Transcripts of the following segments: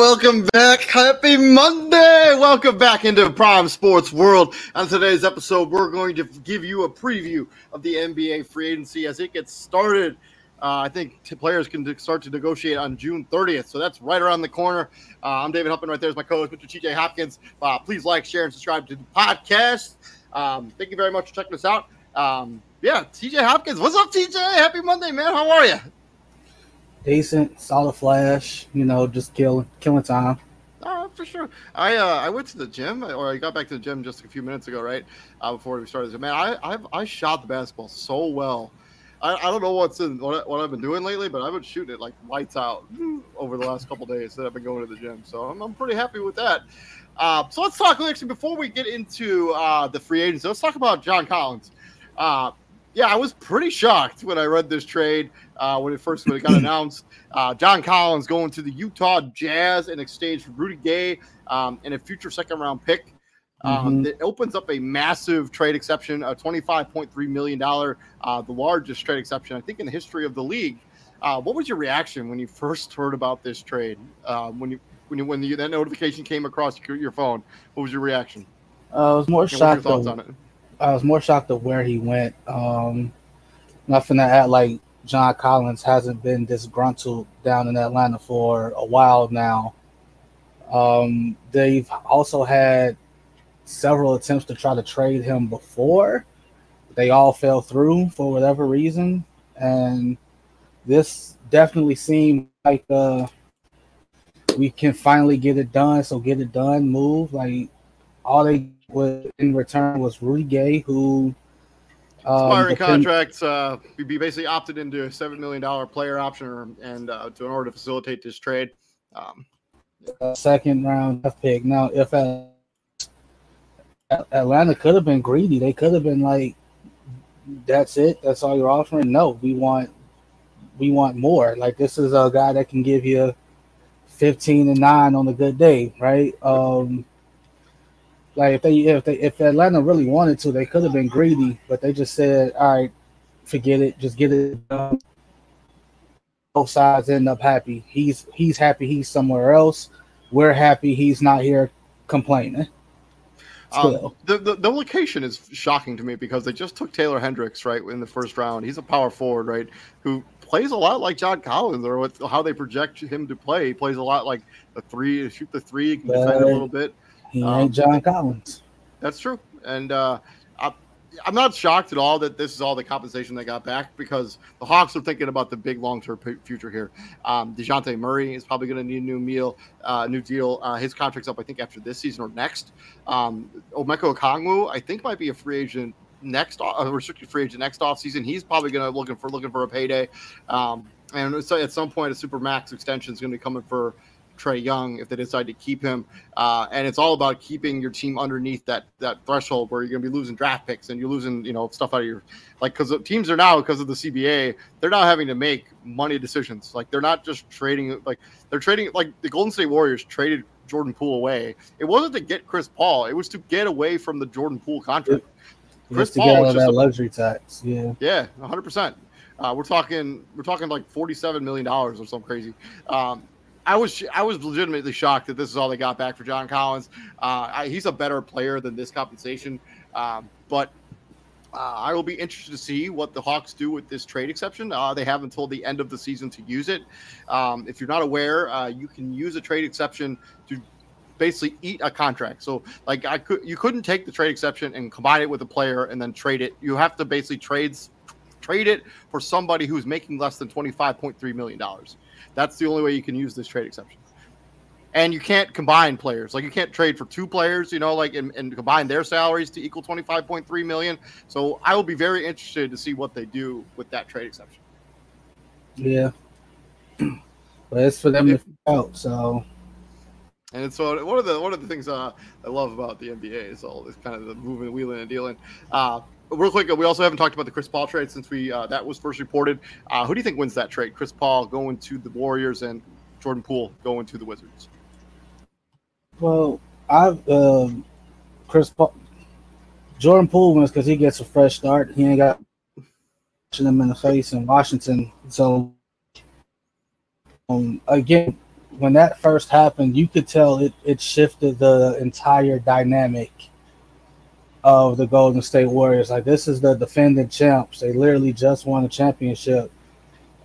welcome back. Happy Monday. Welcome back into Prime Sports World. On today's episode, we're going to give you a preview of the NBA free agency as it gets started. Uh, I think t- players can start to negotiate on June 30th, so that's right around the corner. Uh, I'm David Huppin. Right there's my co-host, Mr. TJ Hopkins. Uh, please like, share, and subscribe to the podcast. Um, thank you very much for checking us out. Um, yeah, TJ Hopkins. What's up, TJ? Happy Monday, man. How are you? Decent, solid flash. You know, just killing killing time. Oh, for sure. I uh, I went to the gym, or I got back to the gym just a few minutes ago, right uh, before we started. Man, I I've, I shot the basketball so well. I, I don't know what's in what, what I've been doing lately, but I've been shooting it like lights out over the last couple days that I've been going to the gym. So I'm, I'm pretty happy with that. Uh, so let's talk actually before we get into uh, the free agents. Let's talk about John Collins. Uh, yeah, I was pretty shocked when I read this trade uh, when it first when it got announced. Uh, John Collins going to the Utah Jazz in exchange for Rudy Gay um, and a future second round pick. Um, mm-hmm. It opens up a massive trade exception, a $25.3 million, uh, the largest trade exception, I think, in the history of the league. Uh, what was your reaction when you first heard about this trade? Um, when you when you when the, that notification came across your, your phone, what was your reaction? Uh, I was more shocked. Thoughts on it? I was more shocked of where he went. Um, nothing to add like John Collins hasn't been disgruntled down in Atlanta for a while now. Um, they've also had several attempts to try to trade him before. They all fell through for whatever reason. And this definitely seemed like uh, we can finally get it done. So get it done, move. Like all they were in return was Rudy Gay, who um, expiring contracts. Uh, be basically opted into a seven million dollar player option, and uh, to in order to facilitate this trade. Um, second round pick. Now, if Atlanta could have been greedy, they could have been like, "That's it. That's all you're offering." No, we want, we want more. Like this is a guy that can give you fifteen and nine on a good day, right? Um, like if they if they if Atlanta really wanted to, they could have been greedy, but they just said, "All right, forget it, just get it done." Both sides end up happy. He's he's happy he's somewhere else. We're happy he's not here complaining. Um, the, the, the location is shocking to me because they just took Taylor Hendricks right in the first round. He's a power forward, right? Who plays a lot like John Collins, or what, how they project him to play. He plays a lot like the three, shoot the three, can defend a little bit. He um, ain't John Collins. That's true, and uh, I, I'm not shocked at all that this is all the compensation they got back because the Hawks are thinking about the big long-term p- future here. Um, Dejounte Murray is probably going to need a new meal, uh, new deal. Uh, his contract's up, I think, after this season or next. Um, Onyeka Okongwu, I think, might be a free agent next, a restricted free agent next offseason. He's probably going to looking for looking for a payday. Um, and so at some point, a super max extension is going to be coming for Trae Young if they decide to keep him. Uh, and it's all about keeping your team underneath that that threshold where you're going to be losing draft picks and you're losing you know stuff out of your like because teams are now because of the CBA they're now having to make money decisions. Like they're not just trading like they're trading like the Golden State Warriors traded Jordan Poole away. It wasn't to get Chris Paul. It was to get away from the Jordan Poole contract. Chris Paul was just that a, luxury tax. Yeah. Yeah, 100. Uh, percent We're talking we're talking like 47 million dollars or something crazy. Um, I was I was legitimately shocked that this is all they got back for John Collins. Uh, I, he's a better player than this compensation, um, but uh, I will be interested to see what the Hawks do with this trade exception. Uh, they have until the end of the season to use it. Um, if you're not aware, uh, you can use a trade exception to basically eat a contract. So like I could you couldn't take the trade exception and combine it with a player and then trade it. You have to basically trades trade it for somebody who's making less than twenty five point three million dollars. That's the only way you can use this trade exception. And you can't combine players. Like you can't trade for two players, you know, like and, and combine their salaries to equal 25.3 million. So I will be very interested to see what they do with that trade exception. Yeah. But it's for them to figure out. So and so one of the one of the things uh, I love about the NBA is all this kind of the moving, wheeling, and dealing. Uh, real quick, we also haven't talked about the Chris Paul trade since we uh, that was first reported. Uh, who do you think wins that trade? Chris Paul going to the Warriors and Jordan Poole going to the Wizards. Well, I've um, Chris Paul, Jordan Poole wins because he gets a fresh start. He ain't got punching him in the face in Washington. So um, again, when that first happened, you could tell it it shifted the entire dynamic of the Golden State Warriors. Like this is the defending champs. They literally just won a championship.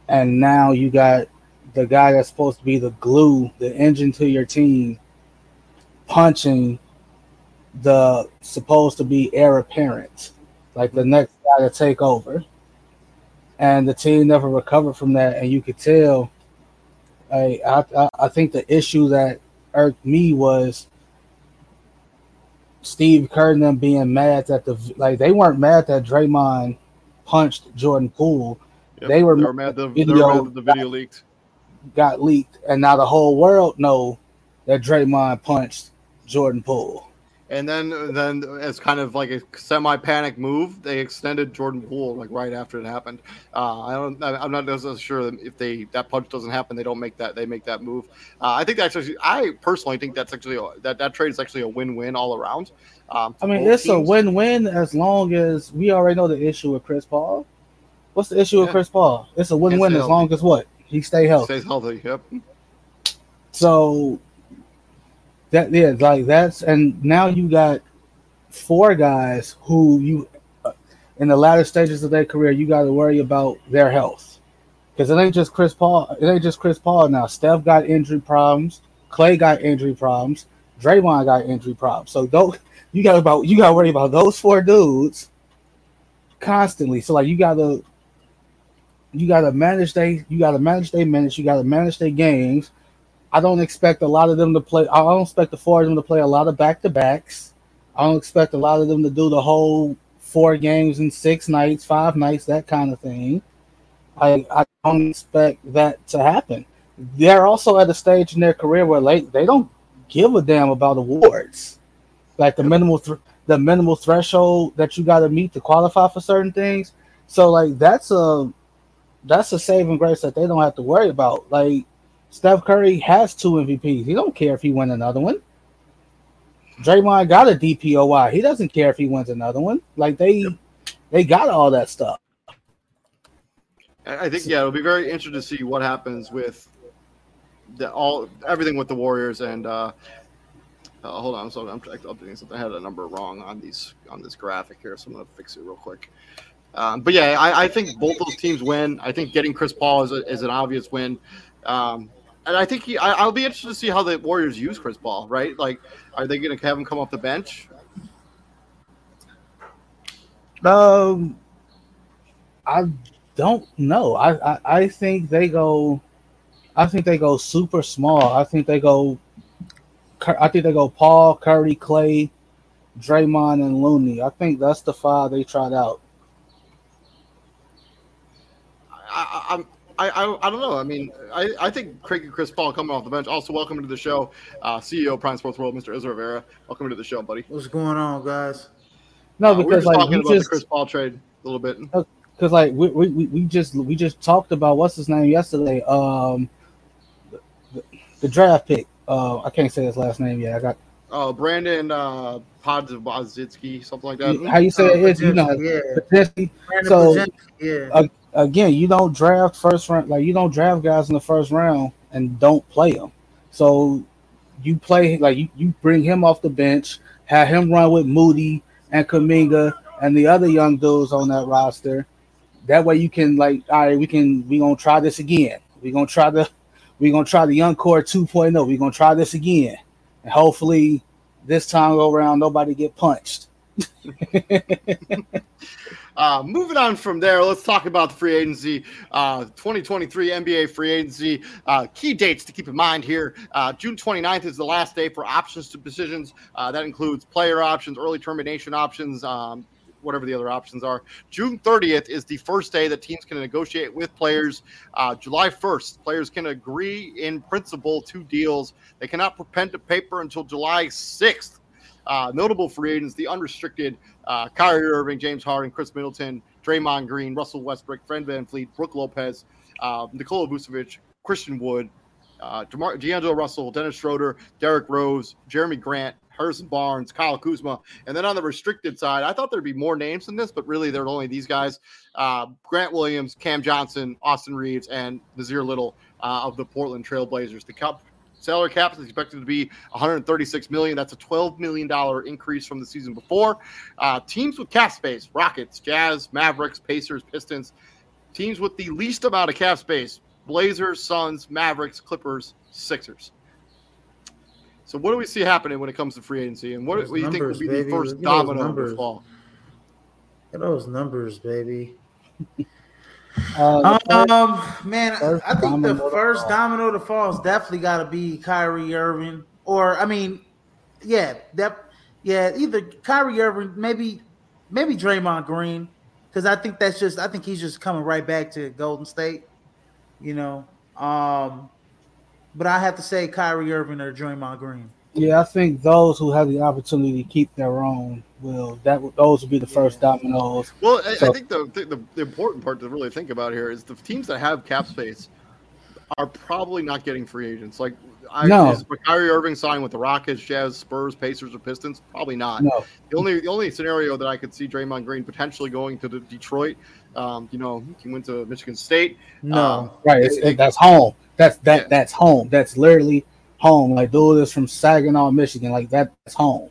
And now you got the guy that's supposed to be the glue, the engine to your team, punching the supposed to be heir apparent, like the next guy to take over. And the team never recovered from that, and you could tell. I I, I think the issue that irked me was Steve Kerr and them being mad that the like they weren't mad that Draymond punched Jordan Poole. Yep, they were, they were mad the video, mad the video leaked. Got leaked, and now the whole world know that Draymond punched Jordan Poole. And then, then as kind of like a semi-panic move, they extended Jordan Poole like right after it happened. Uh, I don't, I'm not necessarily sure if they that punch doesn't happen, they don't make that they make that move. Uh, I think that's actually, I personally think that's actually a, that that trade is actually a win-win all around. Um, I mean, it's teams. a win-win as long as we already know the issue with Chris Paul. What's the issue yeah. with Chris Paul? It's a win-win as long as what he stay healthy. Stays healthy. Yep. So that yeah, like that's and now you got four guys who you uh, in the latter stages of their career you got to worry about their health because it ain't just Chris Paul. It ain't just Chris Paul now. Steph got injury problems. Clay got injury problems. Draymond got injury problems. So don't you got about you got to worry about those four dudes constantly. So like you got to you got to manage they you got to manage their minutes. You got to manage their games. I don't expect a lot of them to play. I don't expect the four of them to play a lot of back to backs. I don't expect a lot of them to do the whole four games in six nights, five nights, that kind of thing. I I don't expect that to happen. They're also at a stage in their career where like they don't give a damn about awards, like the minimal th- the minimal threshold that you got to meet to qualify for certain things. So like that's a that's a saving grace that they don't have to worry about. Like Steph Curry has two MVPs. He don't care if he wins another one. Draymond got a DPOY. He doesn't care if he wins another one. Like they, yep. they got all that stuff. I think yeah, it'll be very interesting to see what happens with the all everything with the Warriors and. uh uh, hold on, so I'm updating something. I had a number wrong on these on this graphic here, so I'm gonna fix it real quick. Um, but yeah, I, I, think both those teams win. I think getting Chris Paul is, a, is an obvious win. Um, and I think he, I, will be interested to see how the Warriors use Chris Paul. Right? Like, are they going to have him come off the bench? Um, I don't know. I, I, I think they go. I think they go super small. I think they go. I think they go Paul, Curry, Clay, Draymond, and Looney. I think that's the five they tried out. I, I'm I, I, I don't know. I mean, I, I think Craig and Chris Paul coming off the bench. Also, welcome to the show, uh, CEO Prime Sports World, Mr. Israel Rivera. Welcome to the show, buddy. What's going on, guys? No, because uh, we are just like talking about just, the Chris Paul trade a little bit. Because like we, we, we just we just talked about what's his name yesterday. Um, the, the draft pick. Uh, I can't say his last name yet. I got. Oh, Brandin uh, Podziemski, something like that. How you say uh, it? You know, yeah. So, yeah. Again, you don't draft first round like you don't draft guys in the first round and don't play them. So you play like you, you bring him off the bench, have him run with Moody and Kuminga and the other young dudes on that roster. That way you can like, all right, we can we gonna try this again. we gonna try the we gonna try the young core 2.0. we gonna try this again. And hopefully this time go around nobody get punched. Uh, moving on from there, let's talk about the free agency. Uh, 2023 NBA free agency. Uh, key dates to keep in mind here uh, June 29th is the last day for options to decisions. Uh, that includes player options, early termination options. Um, whatever the other options are. June 30th is the first day that teams can negotiate with players. Uh, July 1st, players can agree in principle to deals. They cannot pen to paper until July 6th. Uh, notable free agents, the unrestricted uh, Kyrie Irving, James Harden, Khris Middleton, Draymond Green, Russell Westbrook, Fred VanVleet, Brook Lopez, uh, Nikola Vucevic, Christian Wood, uh, DeMar- D'Angelo Russell, Dennis Schroeder, Derrick Rose, Jerami Grant, Harrison Barnes, Kyle Kuzma. And then on the restricted side, I thought there'd be more names than this, but really there are only these guys uh, Grant Williams, Cam Johnson, Austin Reaves, and Nassir Little uh, of the Portland Trailblazers. The salary cap is expected to be 136 million. That's a 12 million dollar increase from the season before. Uh, teams with cap space: Rockets, Jazz, Mavericks, Pacers, Pistons. Teams with the least amount of cap space: Blazers, Suns, Mavericks, Clippers, Sixers. So what do we see happening when it comes to free agency, and what do you think would be baby. the first domino to fall? Get those numbers, baby. Uh, um, man, I think the first domino to fall has definitely got to be Kyrie Irving, or I mean, yeah, that, yeah, either Kyrie Irving, maybe, maybe Draymond Green, because I think that's just, I think he's just coming right back to Golden State, you know. Um, but I have to say Kyrie Irving or Draymond Green. Yeah, I think those who have the opportunity to keep their own will that those will be the first dominoes. Well, I, so, I think the, the, the important part to really think about here is the teams that have cap space are probably not getting free agents. Like, I, no. is Kyrie Irving signed with the Rockets, Jazz, Spurs, Pacers, or Pistons? Probably not. No. The only the only scenario that I could see Draymond Green potentially going to Detroit, um, you know, he went to Michigan State. No, um, right. It, it, that's home. That's that. Yeah. That's home. That's literally home. Like dude is from Saginaw, Michigan. Like that's home.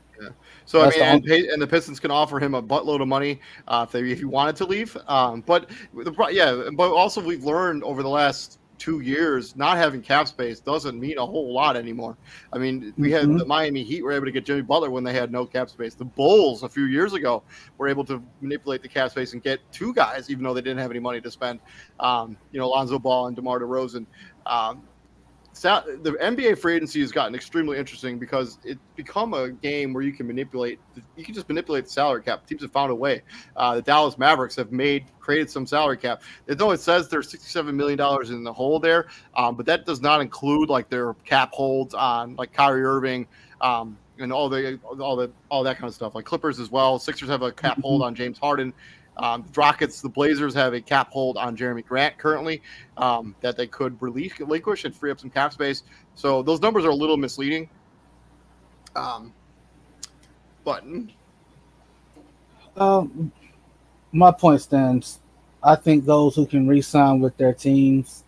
So That's I mean, and, and, the Pistons can offer him a buttload of money uh, if, they, if he wanted to leave. Um, but the yeah, but also we've learned over the last two years not having cap space doesn't mean a whole lot anymore. I mean, we mm-hmm. had the Miami Heat were able to get Jimmy Butler when they had no cap space. The Bulls a few years ago were able to manipulate the cap space and get two guys, even though they didn't have any money to spend. Um, you know, Lonzo Ball and DeMar DeRozan. Um, the NBA free agency has gotten extremely interesting because it's become a game where you can manipulate. You can just manipulate the salary cap. Teams have found a way. Uh, the Dallas Mavericks have made created some salary cap. Though it says there's 67 million dollars in the hole there, um, but that does not include like their cap holds on like Kyrie Irving. Um, and all the all the all that kind of stuff, like Clippers as well. Sixers have a cap hold mm-hmm. on James Harden. Um, the Rockets, the Blazers have a cap hold on Jerami Grant currently um, that they could relinquish and free up some cap space. So those numbers are a little misleading. Um, but um, my point stands. I think those who can re-sign with their teams,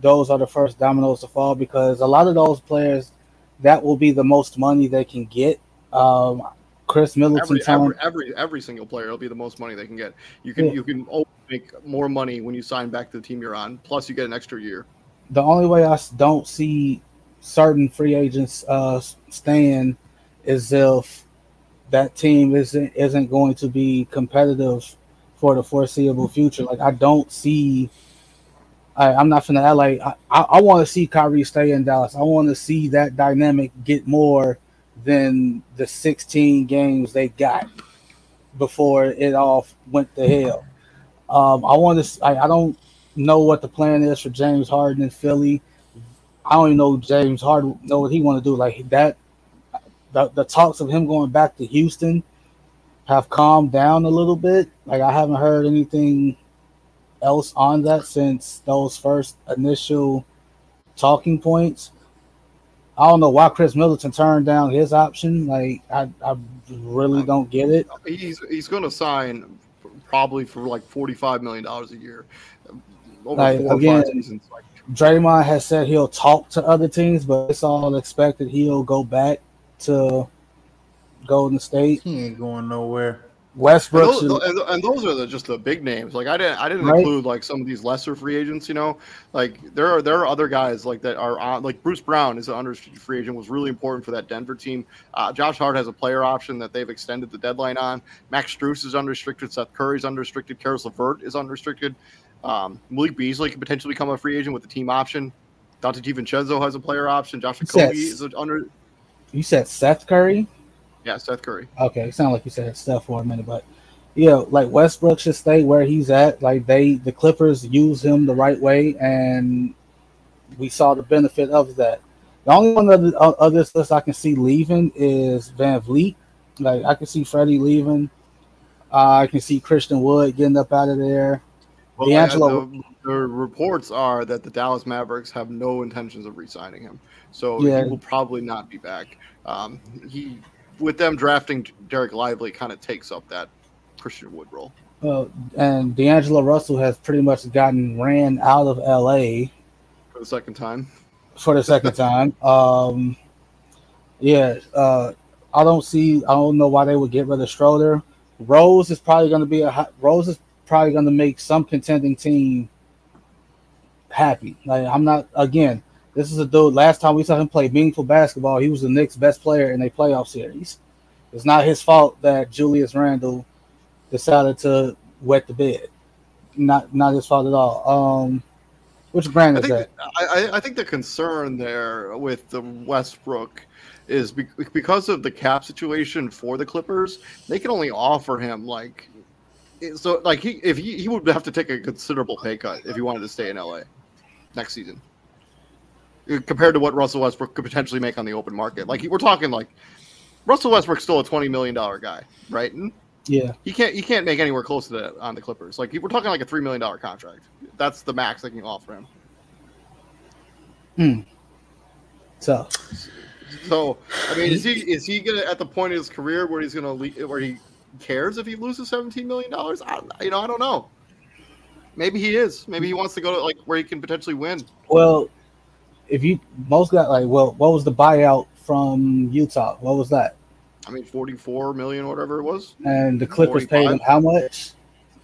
those are the first dominoes to fall because a lot of those players, that will be the most money they can get. Um, Khris Middleton. Every, every, every, every single player will be the most money they can get. You can yeah. you can always make more money when you sign back to the team you're on. Plus, you get an extra year. The only way I don't see certain free agents uh, staying is if that team isn't isn't going to be competitive for the foreseeable future. Like I don't see. I, I'm not from the LA. I, I, I want to see Kyrie stay in Dallas. I want to see that dynamic get more than the 16 games they got before it all went to hell. Um, I want to. I, I, don't know what the plan is for James Harden in Philly. I don't even know James Harden know what he want to do. Like that, the, the talks of him going back to Houston have calmed down a little bit. Like I haven't heard anything else on that since those first initial talking points. I don't know why Khris Middleton turned down his option. Like I, I really don't get it. He's he's going to sign probably for like forty five million dollars a year. Over like, again, Draymond has said he'll talk to other teams, but it's all expected he'll go back to Golden State. He ain't going nowhere. Westbrook, and those, and, and those are the, just the big names. Like I didn't, I didn't right? include like some of these lesser free agents. You know, like there are there are other guys like that are on. Like Bruce Brown is an unrestricted free agent, was really important for that Denver team. Uh, Josh Hart has a player option that they've extended the deadline on. Max Strus is unrestricted. Seth Curry's unrestricted. Caris LeVert is unrestricted. Um, Malik Beasley could potentially become a free agent with the team option. Donte DiVincenzo has a player option. Josh Okogie is under. You said Seth Curry. Yeah, Seth Curry. Okay, it sounded like you said Steph for a minute, but yeah, like Westbrook should stay where he's at. Like they, the Clippers use him the right way, and we saw the benefit of that. The only one of, the, of this list I can see leaving is VanVleet. Like I can see Freddie leaving. Uh, I can see Christian Wood getting up out of there. Well, D'Angelo. The, the, reports are that the Dallas Mavericks have no intentions of re-signing him, so yeah. he will probably not be back. Um, he with them drafting Dereck Lively kind of takes up that Christian Wood role. Well, and D'Angelo Russell has pretty much gotten ran out of LA for the second time. for the second time. Um, yeah, uh, I don't see. I don't know why they would get rid of Schroeder. Rose is probably going to be a Rose is probably going to make some contending team happy. Like I'm not again. This is a dude. Last time we saw him play meaningful basketball, he was the Knicks' best player in a playoff series. It's not his fault that Julius Randle decided to wet the bed. Not not his fault at all. Um, which brand I is that? I, I think the concern there with the Westbrook is because of the cap situation for the Clippers, they can only offer him like so like he if he, he would have to take a considerable pay cut if he wanted to stay in LA next season compared to what Russell Westbrook could potentially make on the open market. Like we're talking like Russell Westbrook's still a twenty million dollar guy, right? Yeah, he can't he can't make anywhere close to that on the Clippers. Like we're talking like a three million dollar contract. That's the max they can offer him. Hmm. So, so I mean, is he is he gonna at the point of his career where he's gonna where he cares if he loses seventeen million dollars? You know, I don't know. Maybe he is. Maybe he wants to go to like where he can potentially win. Well, if you most got like, well, what was the buyout from Utah? What was that? I mean, forty-four million, whatever it was. And the Clippers 45. paid him how much?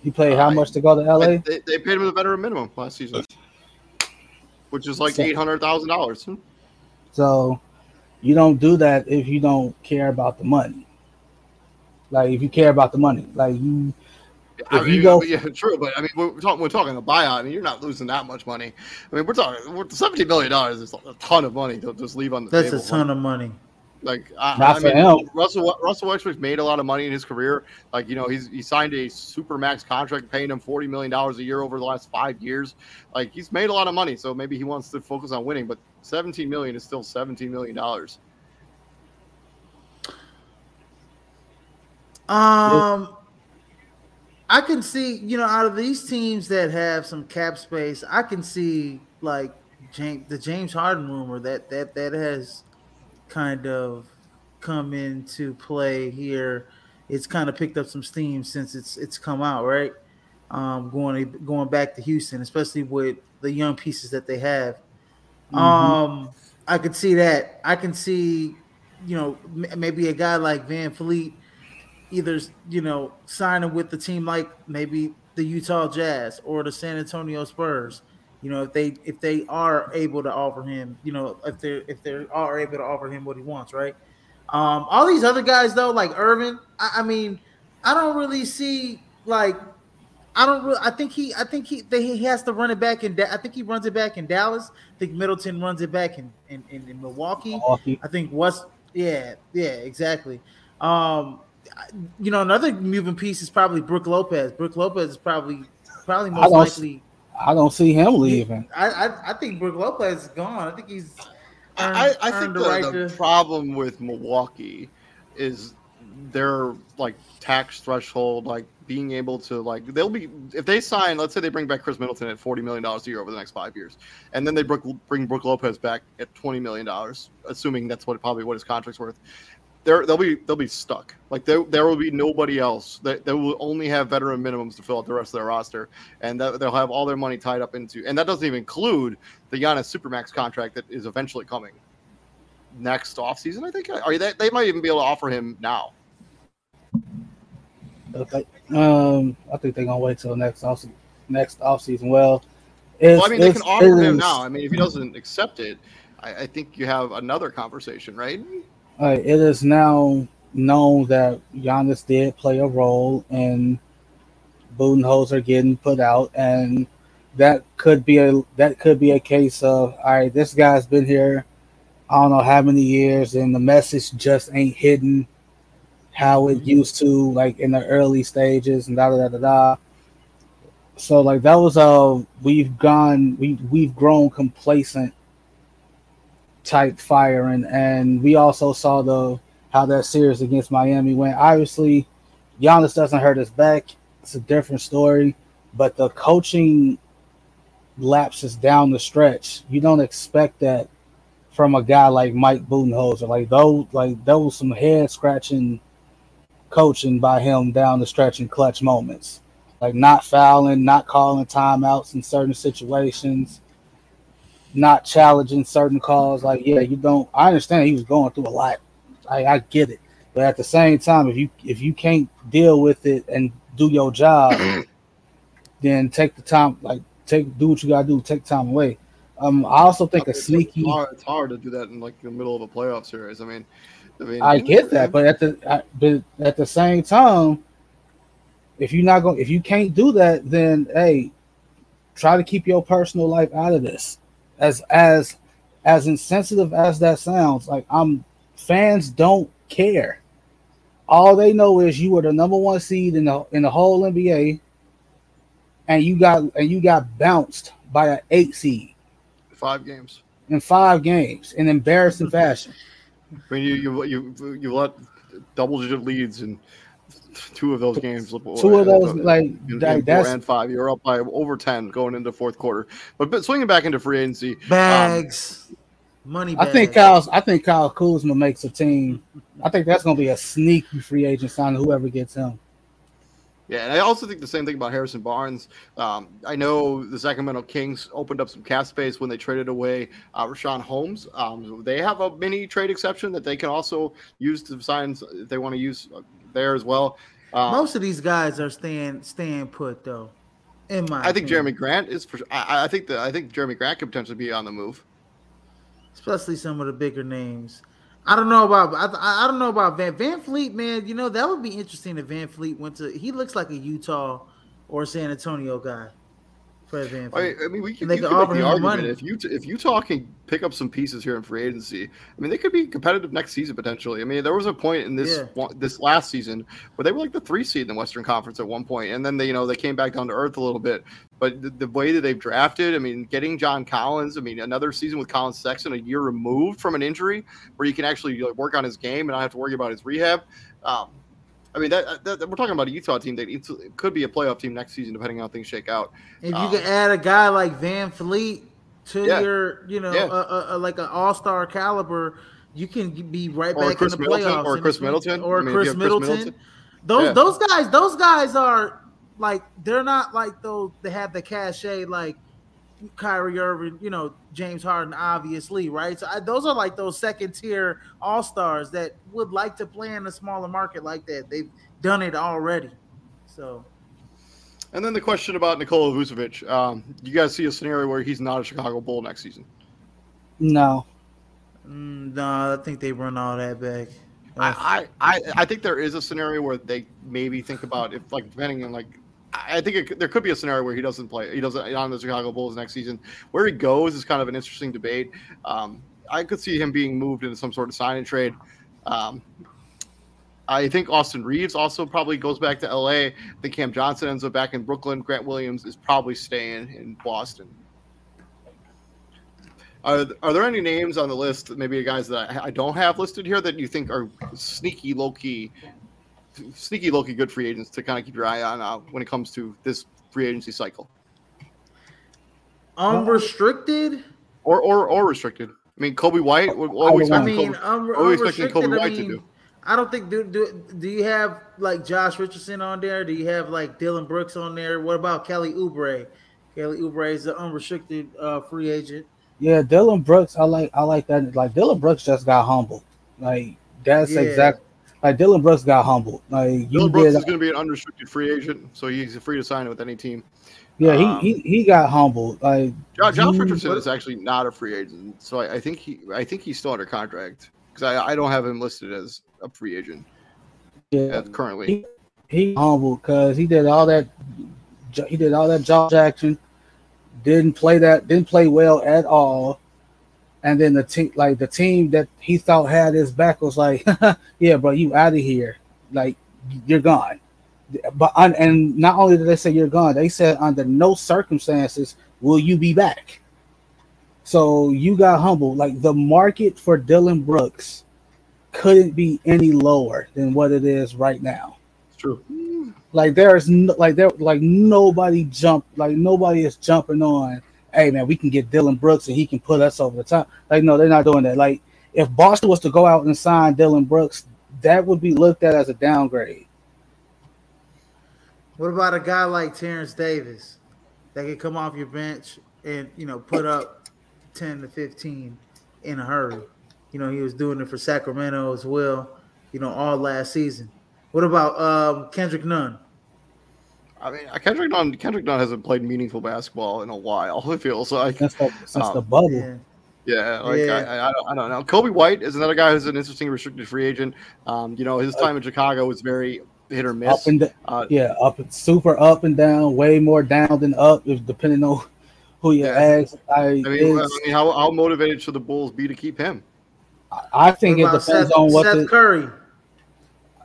He played how uh, much to go to LA? They, they paid him the veteran minimum last season, which is like eight hundred thousand dollars. So, you don't do that if you don't care about the money. Like if you care about the money, like you I if mean, you go, yeah, true, but I mean, we're talking we're talking a buyout. I mean, you're not losing that much money. I mean, we're talking we're, seventeen million dollars is a ton of money to just leave on the That's table. That's a ton of money. Like I, not I for mean, him. Russell Russell Westbrook's made a lot of money in his career. Like you know, he's he signed a super max contract, paying him forty million dollars a year over the last five years. Like he's made a lot of money, so maybe he wants to focus on winning. But seventeen million is still seventeen million dollars. Um. I can see, you know, out of these teams that have some cap space, I can see like James, the James Harden rumor that that that has kind of come into play here. It's kind of picked up some steam since it's it's come out, right? Um, going going back to Houston, especially with the young pieces that they have. Mm-hmm. Um, I could see that. I can see, you know, m- maybe a guy like VanVleet either you know signing with the team like maybe the Utah Jazz or the San Antonio Spurs. You know, if they if they are able to offer him, you know, if they if they are able to offer him what he wants, right? Um, all these other guys though, like Irvin, I, I mean, I don't really see like I don't really. I think he. I think he. They, he has to run it back in. I think he runs it back in Dallas. I think Middleton runs it back in in, in, in Milwaukee. Milwaukee. I think West. Yeah, yeah, exactly. Um, you know, another moving piece is probably Brook Lopez. Brook Lopez is probably probably most I likely. I don't see him leaving. I, I, I think Brook Lopez is gone. I think he's. Earned, I, I think the, the, right the to... problem with Milwaukee is their like tax threshold, like being able to like they'll be if they sign, let's say they bring back Khris Middleton at forty million dollars a year over the next five years, and then they bring, bring Brook Lopez back at twenty million dollars, assuming that's what probably what his contract's worth they're, they'll be they'll be stuck. Like there, there will be nobody else. They, they will only have veteran minimums to fill out the rest of their roster, and that, they'll have all their money tied up into. And that doesn't even include the Giannis Supermax contract that is eventually coming next offseason. I think. Are they? They might even be able to offer him now. Okay. Um, I think they're gonna wait till next off next offseason. Well, well, I mean, they can offer him now. I mean, if he doesn't accept it, I, I think you have another conversation, right? Uh, it is now known that Giannis did play a role in Budenholzer getting put out, and that could be a that could be a case of all right, this guy's been here I don't know how many years, and the message just ain't hidden how it used to, like in the early stages, and da da da da da. So like that was a we've gone we we've grown complacent type firing. And we also saw the how that series against Miami went. Obviously, Giannis doesn't hurt his back. It's a different story. But the coaching lapses down the stretch. You don't expect that from a guy like Mike Budenholzer. Like those, like there was some head scratching coaching by him down the stretch in clutch moments. Like not fouling, not calling timeouts in certain situations not challenging certain calls. Like, yeah, you don't. I understand he was going through a lot. I, I get it, but at the same time, if you if you can't deal with it and do your job, then take the time. Like, take do what you gotta do. Take time away. Um, I also think a sneaky. It's hard, it's hard to do that in like the middle of a playoff series. I mean, I mean, I get that, but at the I, but at the same time, if you're not going, if you can't do that, then hey, try to keep your personal life out of this. As as as insensitive as that sounds, like I'm fans don't care. All they know is you were the number one seed in the in the whole NBA, and you got and you got bounced by an eight seed. Five games. In five games, in embarrassing fashion. I mean, you you you you let double digit leads in two of those games. Two of those, like in, in that's and five. You're up by over ten going into fourth quarter. But, but swinging back into free agency, bags, um, money. Bags. I think Kyle. I think Kyle Kuzma makes a team. I think that's going to be a sneaky free agent sign. Whoever gets him. Yeah, and I also think the same thing about Harrison Barnes. Um, I know the Sacramento Kings opened up some cap space when they traded away uh, Richaun Holmes. Um, they have a mini trade exception that they can also use to sign if they want to use there as well. Um, Most of these guys are staying staying put though. In my, I think opinion. Jerami Grant is. For, I, I think that I think Jerami Grant could potentially be on the move, especially some of the bigger names. I don't know about I, I don't know about Van VanVleet, man. You know that would be interesting if VanVleet went to. He looks like a Utah or San Antonio guy. Fred VanVleet. I, I mean, we can, can make the argument if you if you talk and pick up some pieces here in free agency. I mean, they could be competitive next season potentially. I mean, there was a point in this yeah. this last season where they were like the three seed in the Western Conference at one point, and then they you know they came back down to earth a little bit. But the, the way that they've drafted, I mean, getting John Collins, I mean, another season with Collin Sexton, a year removed from an injury, where you can actually like, work on his game and not have to worry about his rehab. Um, I mean, that, that, we're talking about a Utah team that could be a playoff team next season, depending on how things shake out. If um, you can add a guy like VanVleet to yeah. your, you know, yeah. a, a, like an All Star caliber, you can be right or back Chris in the Middleton, playoffs. Or Khris Middleton, or I mean, Khris, Middleton. Khris Middleton. Those yeah. those guys, those guys are like they're not like those. They have the cachet like Kyrie Irving, you know, James Harden, obviously, right? So I, those are like those second tier all stars that would like to play in a smaller market like that. They've done it already. So. And then the question about Nikola Vucevic. Um, you guys see a scenario where he's not a Chicago Bull next season? No. Mm, no, I think they run all that back. I, I, I think there is a scenario where they maybe think about if like depending on like I think it, there could be a scenario where he doesn't play. He doesn't on the Chicago Bulls next season. Where he goes is kind of an interesting debate. Um, I could see him being moved into some sort of sign and trade. Um, I think Austin Reaves also probably goes back to LA. I think Cam Johnson ends up back in Brooklyn. Grant Williams is probably staying in Boston. Are, are there any names on the list, maybe guys that I, I don't have listed here, that you think are sneaky, low key sneaky, looking good free agents to kind of keep your eye on uh, when it comes to this free agency cycle. Unrestricted or or or restricted. I mean, Coby White. What, what we I mean, Coby, um, what we expecting Coby White I mean, to do? I don't think do, do do you have like Josh Richardson on there? Do you have like Dillon Brooks on there? What about Kelly Oubre? Kelly Oubre is an unrestricted uh, free agent. Yeah, Dillon Brooks. I like I like that. Like Dillon Brooks just got humbled. Like that's yeah. exactly like Dillon Brooks got humbled. Like Dillon Brooks did, is going to be an unrestricted free agent, so he's free to sign with any team. Yeah, um, he, he he got humbled. Like Josh, Josh Richardson is actually not a free agent, so I, I, think he I think he's still under contract because I, I don't have him listed as a free agent. Yeah, currently he, he humbled because he did all that. He did all that Josh Jackson. Didn't play that. Didn't play well at all and then the team like the team that he thought had his back was like yeah bro you out of here. Like you're gone. But and not only did they say you're gone they said under no circumstances will you be back. So you got humbled. Like the market for Dillon brooks couldn't be any lower than what it is right now. It's true. Like there's no, like there like nobody jump like nobody is jumping on hey man, we can get Dillon Brooks and he can put us over the top. Like, no, they're not doing that. Like, if Boston was to go out and sign Dillon Brooks, that would be looked at as a downgrade. What about a guy like Terence Davis that could come off your bench and you know put up 10 to 15 in a hurry. You know, he was doing it for Sacramento as well, you know, all last season. What about um, Kendrick Nunn? I mean, Kendrick Nunn, Kendrick Nunn hasn't played meaningful basketball in a while. It feels like since the, since um, the bubble. Yeah. Yeah, like yeah. I, I, don't, I don't know. Coby White is another guy who's an interesting restricted free agent. Um, you know, his time in Chicago was very hit or miss. Up and uh, yeah, up super up and down, way more down than up, if depending on who you yeah. ask. I, I, mean, I mean, how, how motivated should the Bulls be to keep him? I think it depends Seth, on what Seth the, Curry.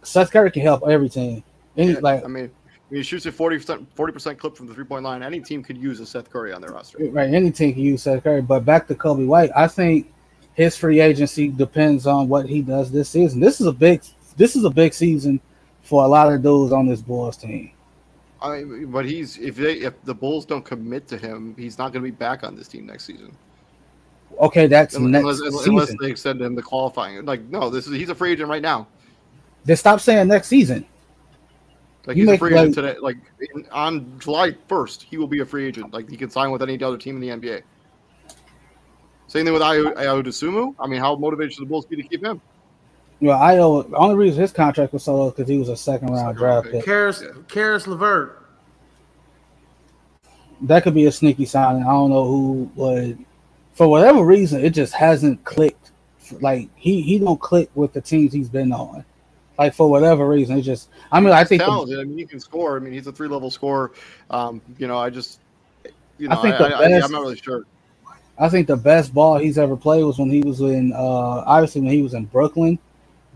Seth Curry can help every team. Any, yeah, like I mean, he shoots a 40%, 40% clip from the three point line. Any team could use a Seth Curry on their roster. Right. Any team can use Seth Curry. But back to Coby White, I think his free agency depends on what he does this season. This is a big this is a big season for a lot of dudes on this Bulls team. I mean, but he's if they if the Bulls don't commit to him, he's not going to be back on this team next season. Okay, that's unless, next unless, unless they extend him the qualifying. Like, no, this is he's a free agent right now. They stop saying next season. Like you he's a free agent like, today. Like in, on July first, he will be a free agent. Like he can sign with any other team in the NBA. Same thing with Ayo Dosunmu. I mean, how motivated should the Bulls be to keep him? Well, Ayo, the only reason his contract was so low because he was a second round second draft pick. Caris, yeah. Caris LeVert. That could be a sneaky signing. I don't know who would. For whatever reason, it just hasn't clicked. Like he he don't click with the teams he's been on. Like for whatever reason, it just. I mean, I think. Talented. The, I mean, he can score. I mean, he's a three level scorer. Um, you know, I just. You know, I think I, the best, I, I'm not really sure. I think the best ball he's ever played was when he was in. Uh, obviously, when he was in Brooklyn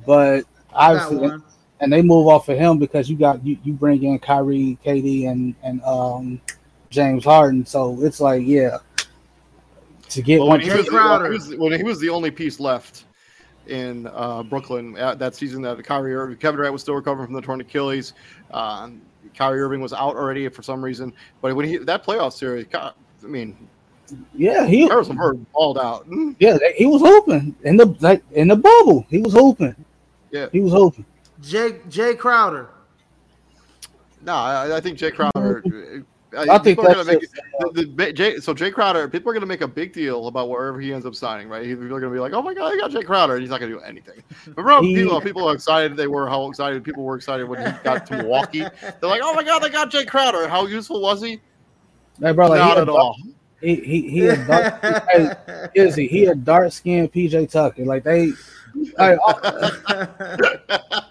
but obviously, and they move off of him because you got you, you bring in Kyrie, KD, and and um, James Harden. So it's like, yeah, to get well, one. He, when, he was, when he was the only piece left in uh, Brooklyn that season that Kyrie Irving, Kevin Durant was still recovering from the torn Achilles. Uh, Kyrie Irving was out already for some reason, but when he that playoff series, I mean, yeah, he Harrison Bird balled out. Yeah, he was hooping in the like in the bubble. He was hooping. Yeah, he was hoping. Jay Jae Crowder. No, I, I think Jae Crowder. I, think that's make, uh, the, the, Jay, so Jae Crowder. People are going to make a big deal about wherever he ends up signing, right? People are going to be like, "Oh my god, I got Jae Crowder," and he's not going to do anything. Remember, he, people, people are excited. They were how excited people were excited when he got to Milwaukee. They're like, "Oh my god, they got Jae Crowder." How useful was he? Hey, bro, like, not at all. He he he a dark, hey, is he? He a dark skinned PJ Tucker. Like they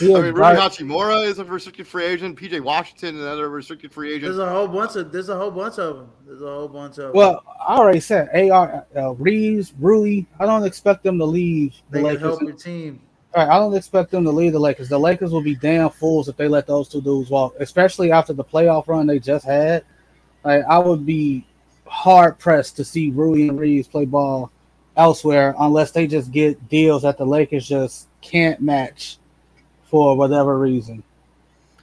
I, I mean, Rui Hachimura is a restricted free agent. PJ Washington, another restricted free agent. There's a whole bunch of there's a whole bunch of them. There's a whole bunch of. Them. Well, I already said Ar uh, Reaves, Rui. I don't expect them to leave the they Lakers. help your team. All right, I don't expect them to leave the Lakers. The Lakers will be damn fools if they let those two dudes walk, especially after the playoff run they just had. Like, I would be hard pressed to see Rui and Reaves play ball elsewhere unless they just get deals that the Lakers just can't match for whatever reason.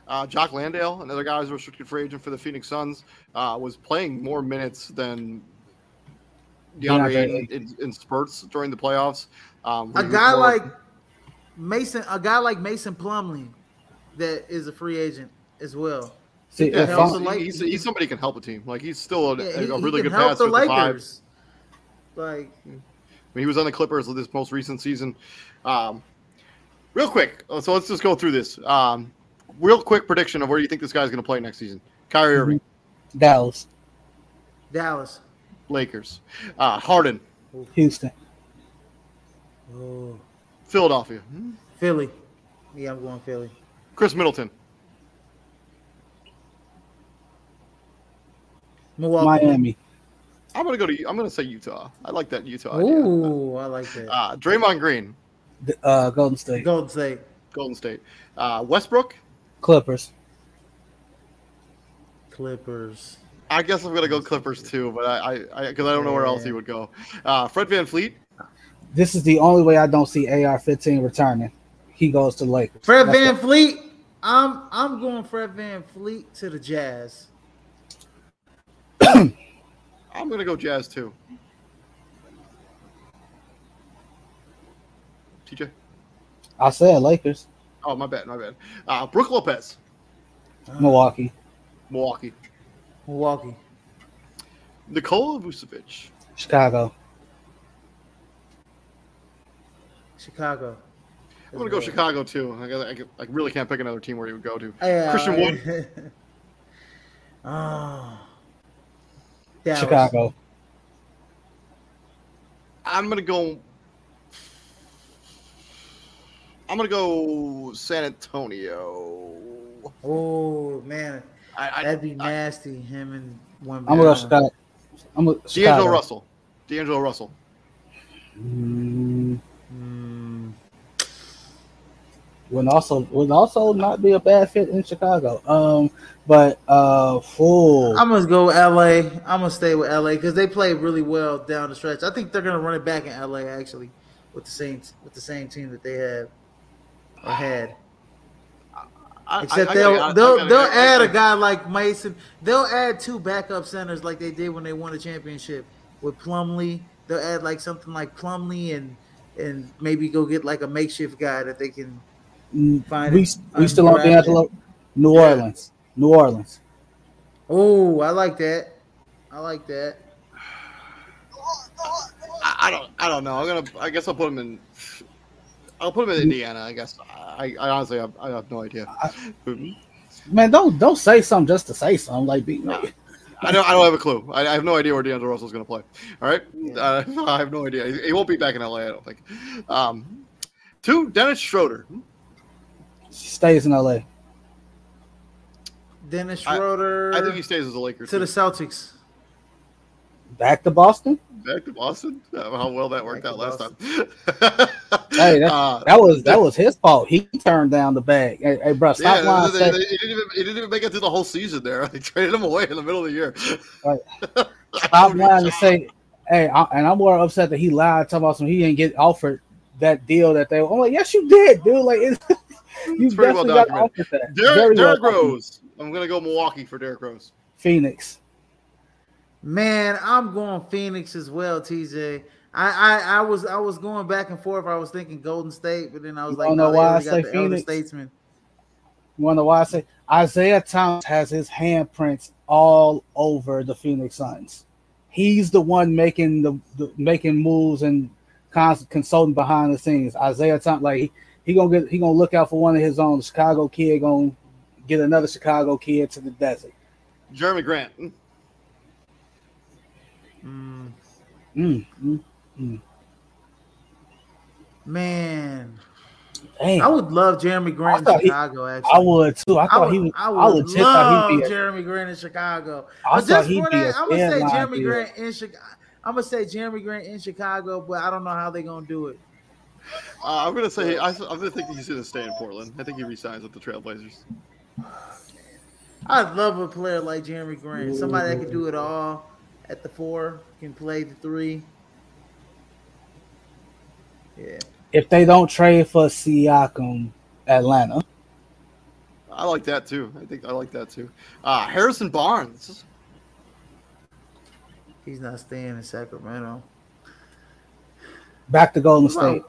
Uh, Jock Landale, another guy who's a restricted free agent for the Phoenix Suns, uh, was playing more minutes than DeAndre Ayton in, in, spurts during the playoffs. Um, a guy more... like Mason, a guy like Mason Plumlee, that is a free agent as well. See, yeah, he's, he's, he's, somebody can help a team. Like he's still a, yeah, he, a really good passer. The Lakers. Like I mean, he was on the Clippers this most recent season. Um, real quick, uh, so let's just go through this. Um, real quick prediction of where you think this guy's going to play next season. Kyrie. Irving. Dallas. Dallas. Lakers. Uh, Harden. Houston. Oh. Philadelphia. Philly. Yeah, I'm going Philly. Khris Middleton. Milwaukee. Miami. I'm gonna go to. I'm gonna say Utah. I like that Utah. Ooh, idea. I like that. Uh, Draymond Green. Uh, Golden State. Golden State. Golden State. Uh, Westbrook. Clippers. Clippers. I guess I'm gonna go Clippers too, but I, I, because I, I, don't know where else he would go. Uh, Fred VanVleet. This is the only way I don't see AR-15 returning. He goes to Lakers. Fred That's Van Fleet. I'm I'm going Fred VanVleet to the Jazz. I'm gonna go Jazz too. TJ. I said Lakers. Oh my bad, my bad. Uh, Brook Lopez. Uh, Milwaukee. Milwaukee. Milwaukee. Nikola Vucevic. Chicago. Chicago. I'm gonna go Chicago too. I, I, I, really can't pick another team where he would go to. Yeah, uh, Christian Wood. oh. Chicago. I'm gonna go. I'm gonna go San Antonio. Oh man, I, that'd be nasty. Him and one. I'm gonna go Chicago. I'm gonna D'Angelo Russell. D'Angelo Russell. Mm. Mm. Would also would also not be a bad fit in Chicago. Um, but uh, full. I'm gonna go LA. I'm gonna stay with LA because they play really well down the stretch. I think they're gonna run it back in LA actually with the same with the same team that they have or had. Except I, I, they'll I, they'll they'll add a guy like Mason. They'll add two backup centers like they did when they won the championship with Plumlee. They'll add like something like Plumlee and and maybe go get like a makeshift guy that they can find. We, we still on D'Angelo. New Orleans. New Orleans. Oh, I like that. I like that. I don't. I don't know. I'm gonna. I guess I'll put him in. I'll put him in Indiana. I guess. I, I honestly have, I have no idea. Man, don't don't say something just to say something. Like, be, I don't. I don't have a clue. I, I have no idea where D'Angelo Russell's going to play. All right, yeah. uh, I have no idea. He, he, won't be back in LA. I don't think. Um, two, Dennis Schroeder stays in LA. Dennis Schroeder. I, I think he stays as a Laker to too. the Celtics. Back to Boston. Back to Boston. How well that worked out last time. hey, that, uh, that, was that was his fault. He turned down the bag. Hey, hey bro, stop yeah, lying. They, they, they, he, didn't even, he didn't even make it through the whole season. There, they traded him away in the middle of the year. Right. Stop lying to say. Hey, I, and I'm more upset that he lied, talking about some he didn't get offered that deal that they. I'm like, yes, you did, dude. Like, it's, you it's pretty well documented. Derrick, Derrick well Rose. I'm gonna go Milwaukee for Derrick Rose. Phoenix. Man, I'm going Phoenix as well, TJ. I, I, I was I was going back and forth. I was thinking Golden State, but then I was you like, no, why I say Phoenix? Statesman. You want to know why I say Isiah Thomas has his handprints all over the Phoenix Suns. He's the one making the, the making moves and consulting behind the scenes. Isiah Thomas, like he, he gonna get he gonna look out for one of his own. Chicago kid gonna get another Chicago kid to the desert. Jerami Grant. Mm. Mm, mm, mm. Man. Dang. I would love Jerami Grant in Chicago. He, actually, I would too. I thought I would, he was. I would, I would love he'd be a, Jerami Grant in Chicago. I but just for that, I'm gonna say Jerami Grant in Chicago. I'm gonna say Jerami Grant in Chicago, but I don't know how they're gonna do it. Uh, I'm gonna say I, am gonna think he's gonna stay in Portland. I think he resigns with the Trailblazers. I'd love a player like Jerami Grant, somebody that can do it all at the four, can play the three. Yeah. If they don't trade for Siakam, Atlanta. I like that too. I think I like that too. Uh, Harrison Barnes. He's not staying in Sacramento. Back to Golden State.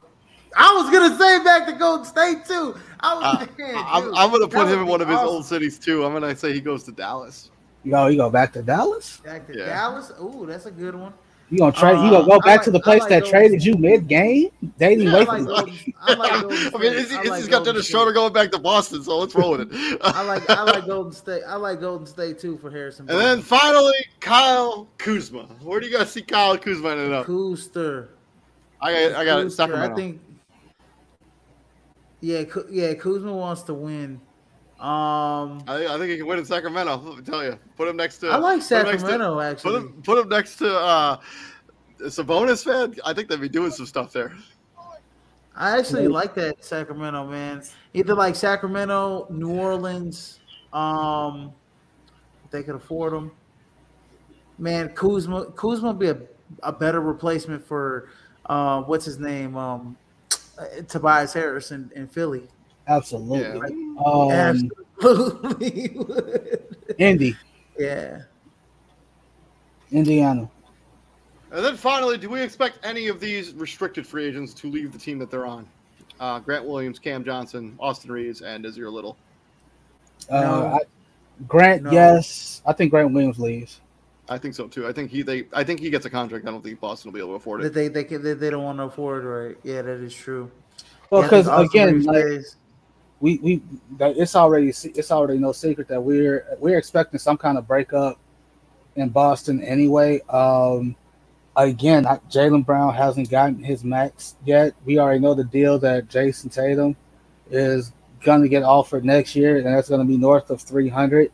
I was gonna say back to Golden State too. I was, uh, man, I'm, I'm, gonna put him in one of his old cities too. I'm gonna say he goes to Dallas. Yo, you go back to Dallas? Back to yeah. Dallas? Ooh, that's a good one. You gonna trade? Uh, you gonna go back like, to the place like that traded you mid game? Dating yeah, away from. Golden, I, like I mean, it's, it's, like got Dennis Schroeder going back to Boston, so let's roll with it. I like I like Golden State. I like Golden State too for Harrison. And then finally, Kyle Kuzma. Where do you guys see Kyle Kuzma ending up? Kooster. I got I got Kooster, Sacramento. I think yeah, yeah. Kuzma wants to win. Um, I, I think he can win in Sacramento. Let me tell you, put him next to. I like Sacramento to, actually. Put him, put him next to uh, Sabonis fan. I think they'd be doing some stuff there. I actually like that Sacramento man. Either like Sacramento, New Orleans. Um, if they could afford them. Man, Kuzma Kuzma would be a, a better replacement for uh, what's his name? Um, Tobias Harris in, in Philly. Absolutely. Yeah. Um, Absolutely. Indy. Yeah. Indiana. And then finally, do we expect any of these restricted free agents to leave the team that they're on? Uh, Grant Williams, Cam Johnson, Austin Reaves, and Nassir Little. Uh, I, Grant, no. yes. I think Grant Williams leaves. I think so too. I think he they I think he gets a contract. I don't think Boston will be able to afford it. They they they, they don't want to afford it, right. Yeah, that is true. Well, because yeah, again, like, we we it's already it's already no secret that we're we're expecting some kind of breakup in Boston anyway. Um, again, Jaylen Brown hasn't gotten his max yet. We already know the deal that Jayson Tatum is going to get offered next year, and that's going to be north of 300.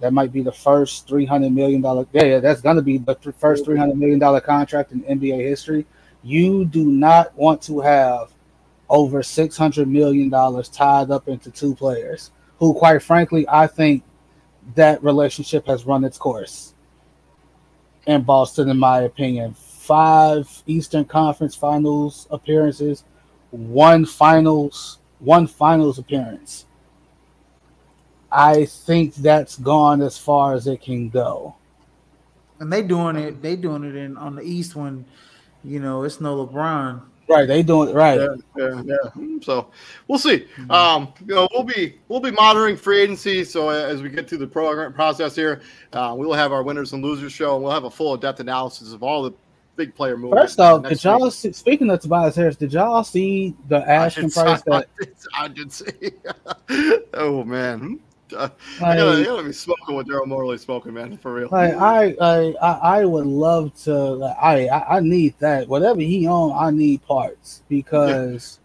That might be the first 300 million dollar. Yeah, yeah, that's going to be the first 300 million dollar contract in NBA history. You do not want to have over 600 million dollars tied up into two players who, quite frankly, I think that relationship has run its course in Boston, in my opinion. Five Eastern Conference Finals appearances, one Finals, one Finals appearance. I think that's gone as far as it can go. And they doing it. They doing it in on the East when, you know, it's no LeBron. Right, they doing right. Yeah, yeah, yeah. So we'll see. Mm-hmm. Um, you know, we'll be we'll be monitoring free agency. So as we get through the program process here, uh, we will have our winners and losers show, and we'll have a full depth analysis of all the big player moves. First off, did y'all see, speaking of Tobias Harris? Did y'all see the asking price that I did see? oh man, I, I, gotta, I gotta be smoking with Daryl Morey smoking, man, for real. Like, I, I, I would love to. Like, I, I, need that. Whatever he own, I need parts because. Yeah.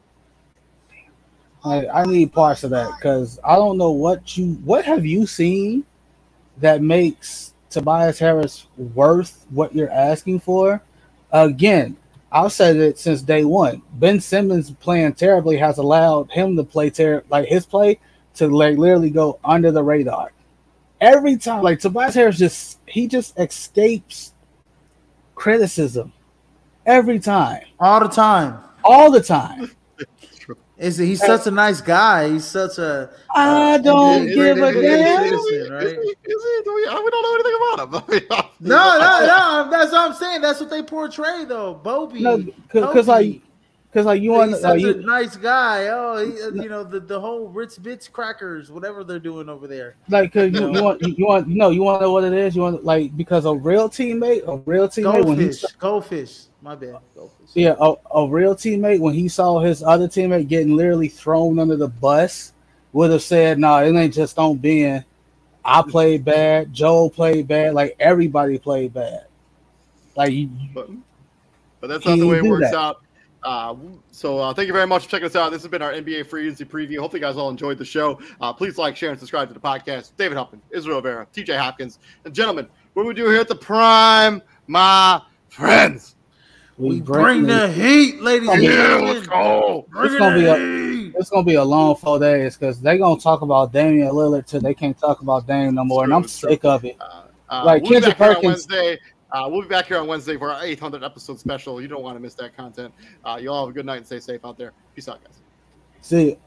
I, I need parts of that because I don't know what you what have you seen that makes Tobias Harris worth what you're asking for. Again, I've said it since day one. Ben Simmons playing terribly has allowed him to play ter- like his play to like literally go under the radar. Every time, like Tobias Harris just he just escapes criticism every time. All the time. All the time. Is he's such a nice guy? He's such a. Uh, I don't is, give is, a damn. Is, he, right? is, he, is he, we, we don't know anything about him. no, no, no. That's what I'm saying. That's what they portray, though. Bobby. No, because like because like you want, he's such you, a nice guy. Oh, he, uh, you know the, the whole Ritz Bits crackers, whatever they're doing over there. Like, cause you, you want you want you know you want to know what it is. You want like because a real teammate, a real teammate goldfish, when goldfish. My bad, goldfish. Yeah, a, a real teammate when he saw his other teammate getting literally thrown under the bus, would have said, "No, nah, it ain't just on Ben. I played bad. Joe played bad. Like everybody played bad. Like, you, but, but that's not the way it works that. out uh, so uh, thank you very much for checking us out. This has been our NBA free agency preview. Hopefully, you guys all enjoyed the show. Uh, please like, share, and subscribe to the podcast. David Huffman, Israel Vera, TJ Hopkins, and gentlemen, what we do here at the Prime, my friends. We, we bring, the heat, ladies and gentlemen. Let's go. it's gonna be a it's gonna be a long four days because they're gonna talk about Damian Lillard till they can't talk about Dame no more, true, and I'm sick of it. Uh, uh, like we'll Kendrick Perkins. Wednesday. Uh, we'll be back here on Wednesday for our 800 episode special. You don't want to miss that content. Uh, you all have a good night and stay safe out there. Peace out, guys. See you.